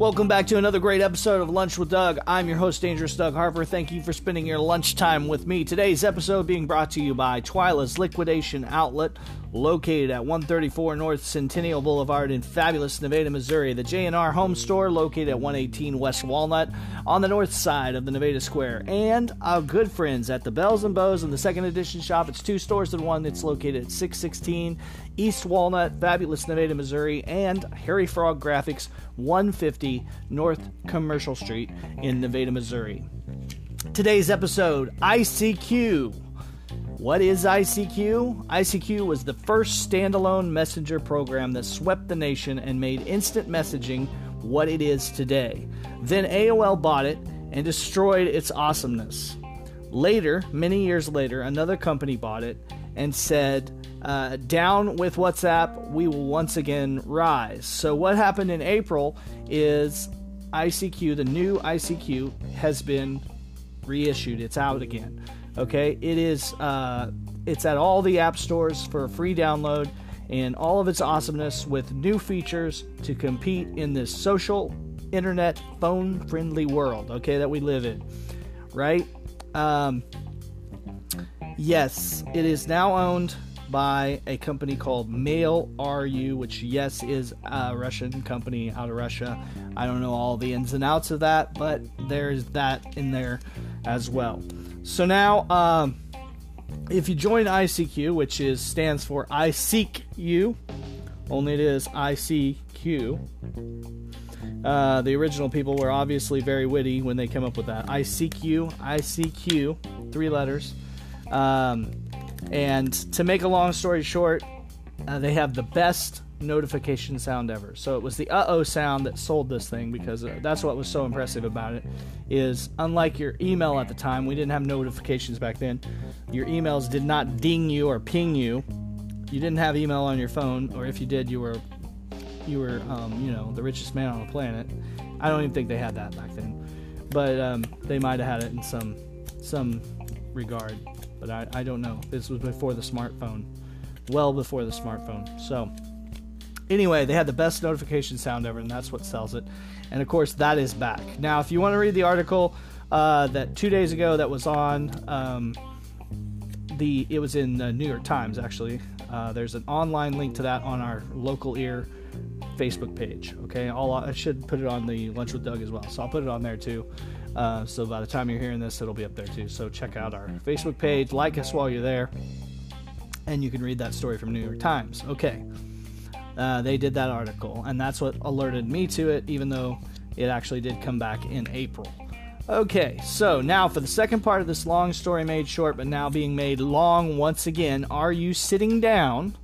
Welcome back to another great episode of Lunch with Doug. I'm your host, Dangerous Doug Harper. Thank you for spending your lunchtime with me. Today's episode being brought to you by Twyla's Liquidation Outlet, located at 134 North Centennial Boulevard in fabulous Nevada, Missouri. The J&R Home Store, located at 118 West Walnut, on the north side of the Nevada Square. And our good friends at the Bells and Bows and the Second Edition shop. It's two stores in one. It's located at 616 East Walnut, fabulous Nevada, Missouri, and Harry Frog Graphics, 150 North Commercial Street in Nevada, Missouri. Today's episode ICQ. What is ICQ? ICQ was the first standalone messenger program that swept the nation and made instant messaging what it is today. Then AOL bought it and destroyed its awesomeness. Later, many years later, another company bought it and said, uh, down with WhatsApp, we will once again rise. So, what happened in April is ICQ, the new ICQ, has been reissued. It's out again. Okay, it is. Uh, it's at all the app stores for free download, and all of its awesomeness with new features to compete in this social, internet, phone-friendly world. Okay, that we live in, right? Um, yes, it is now owned by a company called Mail RU, which, yes, is a Russian company out of Russia. I don't know all the ins and outs of that, but there's that in there as well. So now, um, if you join ICQ, which is stands for I Seek You, only it is ICQ. Uh, the original people were obviously very witty when they came up with that. I seek you, ICQ, three letters. Um, and to make a long story short, uh, they have the best notification sound ever. So it was the uh-oh sound that sold this thing because uh, that's what was so impressive about it is unlike your email at the time, we didn't have notifications back then. Your emails did not ding you or ping you. You didn't have email on your phone or if you did, you were you were um, you know, the richest man on the planet. I don't even think they had that back then. But um, they might have had it in some some regard but I, I don't know. This was before the smartphone, well before the smartphone. So, anyway, they had the best notification sound ever, and that's what sells it. And of course, that is back. Now, if you want to read the article uh, that two days ago that was on um, the, it was in the New York Times actually. Uh, there's an online link to that on our local ear Facebook page. Okay, I'll, I should put it on the Lunch with Doug as well, so I'll put it on there too. Uh, so by the time you're hearing this, it'll be up there too. So check out our Facebook page, like us while you're there, and you can read that story from New York Times. Okay, uh, they did that article, and that's what alerted me to it, even though it actually did come back in April. Okay, so now for the second part of this long story made short, but now being made long once again, are you sitting down?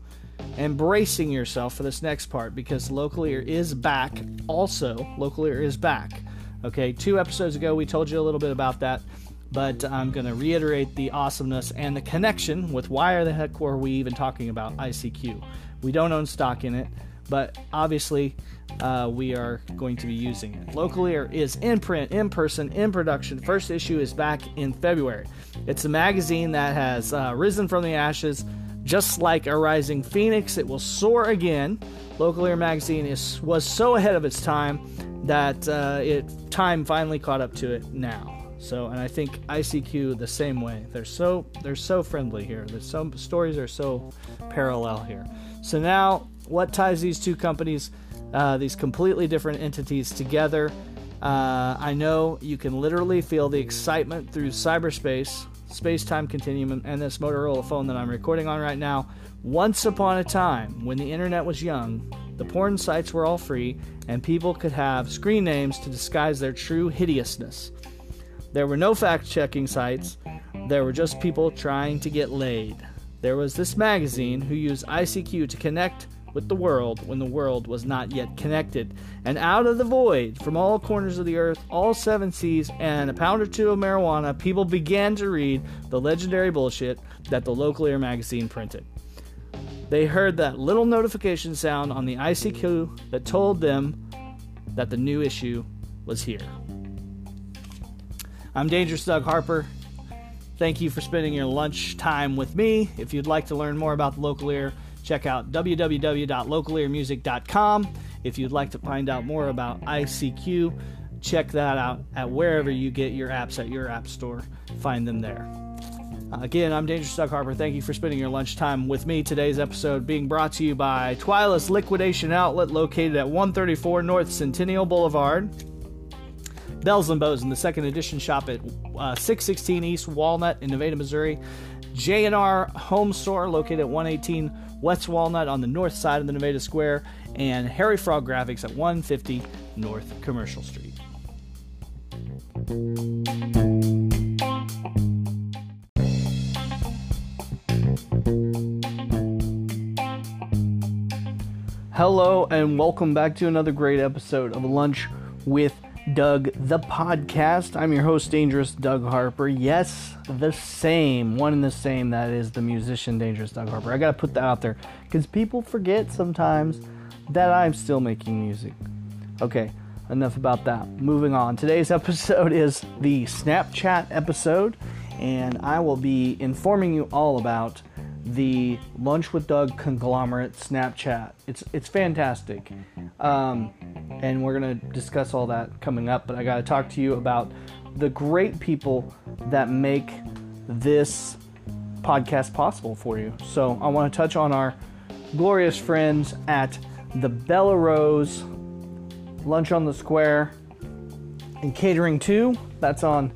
and bracing yourself for this next part because Local Ear is back. Also, Local Ear is back. Okay, two episodes ago we told you a little bit about that, but I'm going to reiterate the awesomeness and the connection with why are the heck were we even talking about ICQ? We don't own stock in it, but obviously uh, we are going to be using it. Local Ear is in print, in person, in production. First issue is back in February. It's a magazine that has uh, risen from the ashes. Just like a rising phoenix, it will soar again. Local Ear magazine is was so ahead of its time that uh, it time finally caught up to it now. So, and I think ICQ the same way. They're so they're so friendly here. The some stories are so parallel here. So now, what ties these two companies, uh, these completely different entities together? Uh, I know you can literally feel the excitement through cyberspace, space-time continuum, and this Motorola phone that I'm recording on right now. Once upon a time, when the internet was young, the porn sites were all free, and people could have screen names to disguise their true hideousness. There were no fact checking sites, there were just people trying to get laid. There was this magazine who used ICQ to connect with the world when the world was not yet connected. And out of the void, from all corners of the earth, all seven seas, and a pound or two of marijuana, people began to read the legendary bullshit that the local ear magazine printed. They heard that little notification sound on the ICQ that told them that the new issue was here. I'm Dangerous Doug Harper. Thank you for spending your lunch time with me. If you'd like to learn more about the local ear, check out www.localearmusic.com. If you'd like to find out more about ICQ, check that out at wherever you get your apps at your app store. Find them there. Again, I'm Dangerous Doug Harper. Thank you for spending your lunchtime with me. Today's episode being brought to you by Twila's Liquidation Outlet located at 134 North Centennial Boulevard. Bells and Bows in the second edition shop at uh, 616 East Walnut in Nevada, Missouri. J&R Home Store located at 118 West Walnut on the north side of the Nevada Square. And Harry Frog Graphics at 150 North Commercial Street. Hello, and welcome back to another great episode of Lunch with Doug, the podcast. I'm your host, Dangerous Doug Harper. Yes, the same, one and the same. That is the musician, Dangerous Doug Harper. I got to put that out there because people forget sometimes that I'm still making music. Okay, enough about that. Moving on. Today's episode is the Snapchat episode, and I will be informing you all about the Lunch with Doug conglomerate Snapchat. It's it's fantastic, um, and we're gonna discuss all that coming up. But I gotta talk to you about the great people that make this podcast possible for you. So I want to touch on our glorious friends at the Bella Rose Lunch on the Square and Catering 2. That's on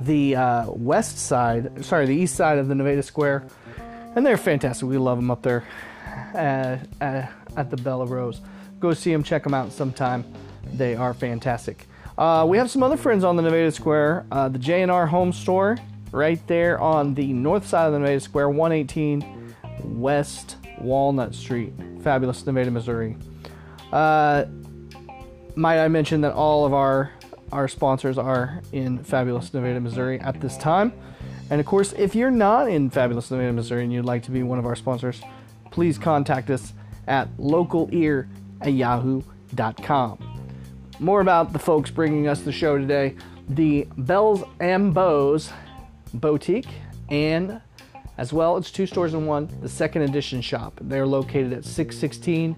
the uh, west side, sorry, the east side of the Nevada Square and they're fantastic. We love them up there uh, uh, at the Bella Rose. Go see them, check them out sometime. They are fantastic. Uh, we have some other friends on the Nevada Square. Uh, the J&R Home Store, right there on the north side of the Nevada Square, 118 West Walnut Street, fabulous Nevada, Missouri. Uh, might I mention that all of our our sponsors are in fabulous Nevada, Missouri at this time. And of course, if you're not in fabulous Nevada, Missouri and you'd like to be one of our sponsors, please contact us at localear at yahoo.com. More about the folks bringing us the show today the Bells and Bows Boutique, and as well, it's two stores in one, the second edition shop. They're located at 616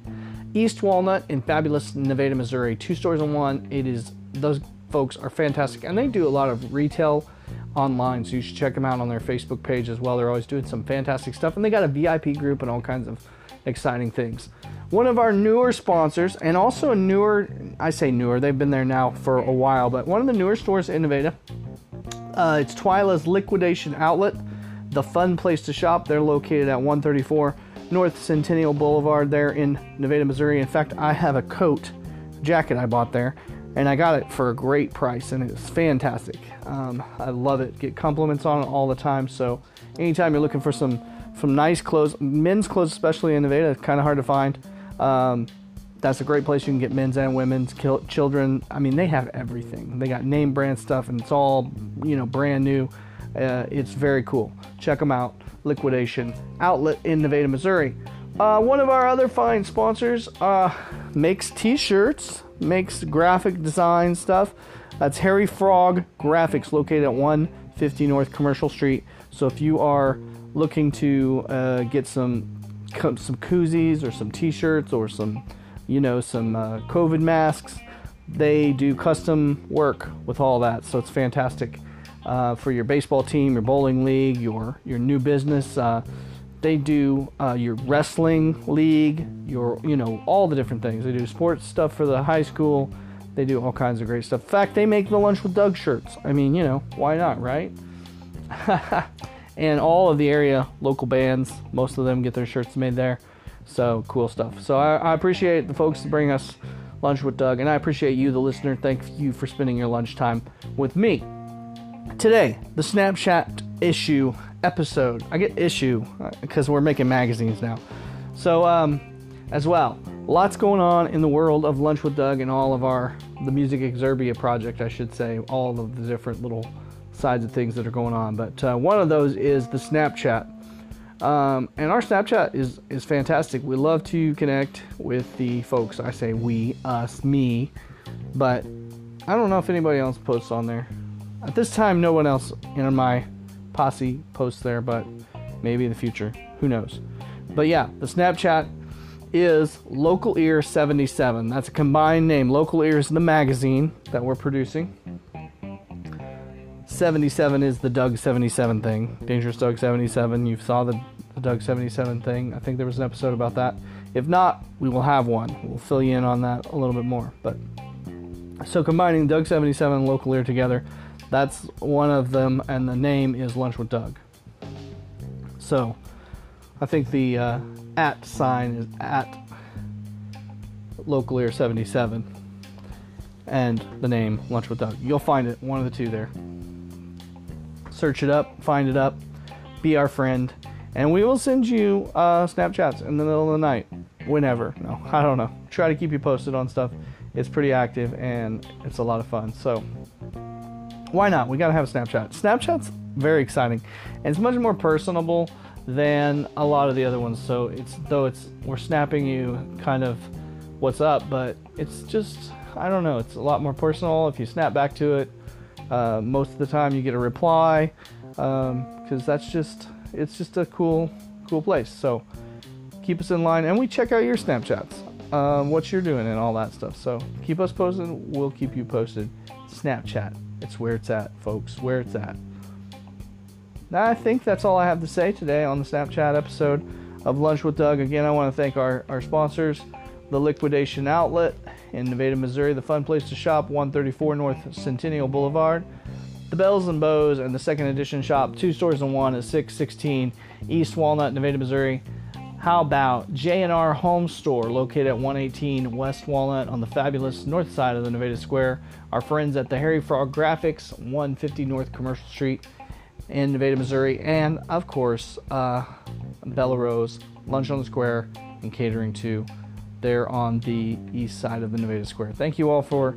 East Walnut in fabulous Nevada, Missouri. Two stores in one. It is, those folks are fantastic, and they do a lot of retail online, so you should check them out on their Facebook page as well. They're always doing some fantastic stuff, and they got a VIP group and all kinds of exciting things. One of our newer sponsors, and also a newer, I say newer, they've been there now for a while, but one of the newer stores in Nevada, uh, it's Twila's Liquidation Outlet, the fun place to shop. They're located at 134 North Centennial Boulevard there in Nevada, Missouri. In fact, I have a coat jacket I bought there and I got it for a great price, and it's fantastic. Um, I love it. Get compliments on it all the time. So anytime you're looking for some some nice clothes, men's clothes especially in Nevada, kind of hard to find. Um, that's a great place you can get men's and women's, children. I mean, they have everything. They got name brand stuff, and it's all you know, brand new. Uh, it's very cool. Check them out. Liquidation Outlet in Nevada, Missouri. Uh, one of our other fine sponsors uh, makes T-shirts makes graphic design stuff. That's Harry Frog Graphics, located at 150 North Commercial Street. So if you are looking to uh, get some some koozies or some T-shirts or some, you know, some uh, COVID masks, they do custom work with all that. So it's fantastic uh, for your baseball team, your bowling league, your your new business. They do uh, your wrestling league, your you know all the different things. They do sports stuff for the high school. They do all kinds of great stuff. In fact, they make the lunch with Doug shirts. I mean, you know, why not, right? and all of the area local bands, most of them get their shirts made there. So cool stuff. So I, I appreciate the folks to bring us lunch with Doug, and I appreciate you, the listener. Thank you for spending your lunchtime with me. Today, the Snapchat issue episode. I get issue because uh, we're making magazines now. So, um, as well, lots going on in the world of Lunch with Doug and all of our, the Music Exurbia project, I should say, all of the different little sides of things that are going on. But uh, one of those is the Snapchat. Um, and our Snapchat is, is fantastic. We love to connect with the folks. I say we, us, me, but I don't know if anybody else posts on there. At this time, no one else in my posse posts there, but maybe in the future. Who knows? But yeah, the Snapchat is Local Ear 77. That's a combined name. Local Ear is the magazine that we're producing. 77 is the Doug 77 thing. Dangerous Doug 77. You saw the, the Doug 77 thing. I think there was an episode about that. If not, we will have one. We'll fill you in on that a little bit more. But so combining Doug 77 and Local Ear together, that's one of them, and the name is Lunch with Doug. So I think the uh, at sign is at Local Ear 77, and the name Lunch with Doug. You'll find it, one of the two there. Search it up, find it up, be our friend, and we will send you uh, Snapchats in the middle of the night, whenever. No, I don't know. Try to keep you posted on stuff. It's pretty active and it's a lot of fun. So why not? We gotta have a Snapchat. Snapchat's very exciting, and it's much more personable than a lot of the other ones. So it's though it's we're snapping you kind of what's up, but it's just I don't know. It's a lot more personal if you snap back to it. Uh, most of the time, you get a reply because um, that's just it's just a cool cool place. So keep us in line, and we check out your Snapchats, um, what you're doing, and all that stuff. So keep us posted. We'll keep you posted. Snapchat, it's where it's at, folks. Where it's at. Now, I think that's all I have to say today on the Snapchat episode of Lunch with Doug. Again, I want to thank our, our sponsors, the Liquidation Outlet in Nevada, Missouri, the fun place to shop, 134 North Centennial Boulevard, the Bells and Bows, and the second edition shop, two stores in one at 616 East Walnut, Nevada, Missouri. How about J&R Home Store, located at 118 West Walnut on the fabulous north side of the Nevada Square? Our friends at the Harry Frog Graphics, 150 North Commercial Street in Nevada, Missouri, and of course, uh, Bella Rose, Lunch on the Square, and Catering too. There on the east side of the Nevada Square. Thank you all for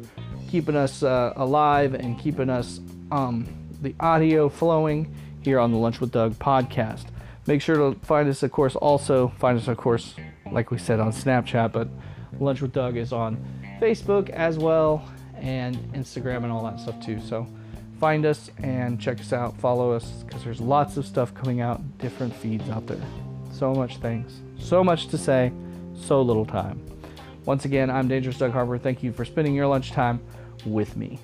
keeping us uh, alive and keeping us um, the audio flowing here on the Lunch with Doug podcast. Make sure to find us, of course, also find us, of course, like we said on Snapchat, but Lunch with Doug is on Facebook as well and Instagram and all that stuff too. So find us and check us out, follow us, because there's lots of stuff coming out, different feeds out there. So much things, so much to say, so little time. Once again, I'm Dangerous Doug Harper. Thank you for spending your lunchtime with me.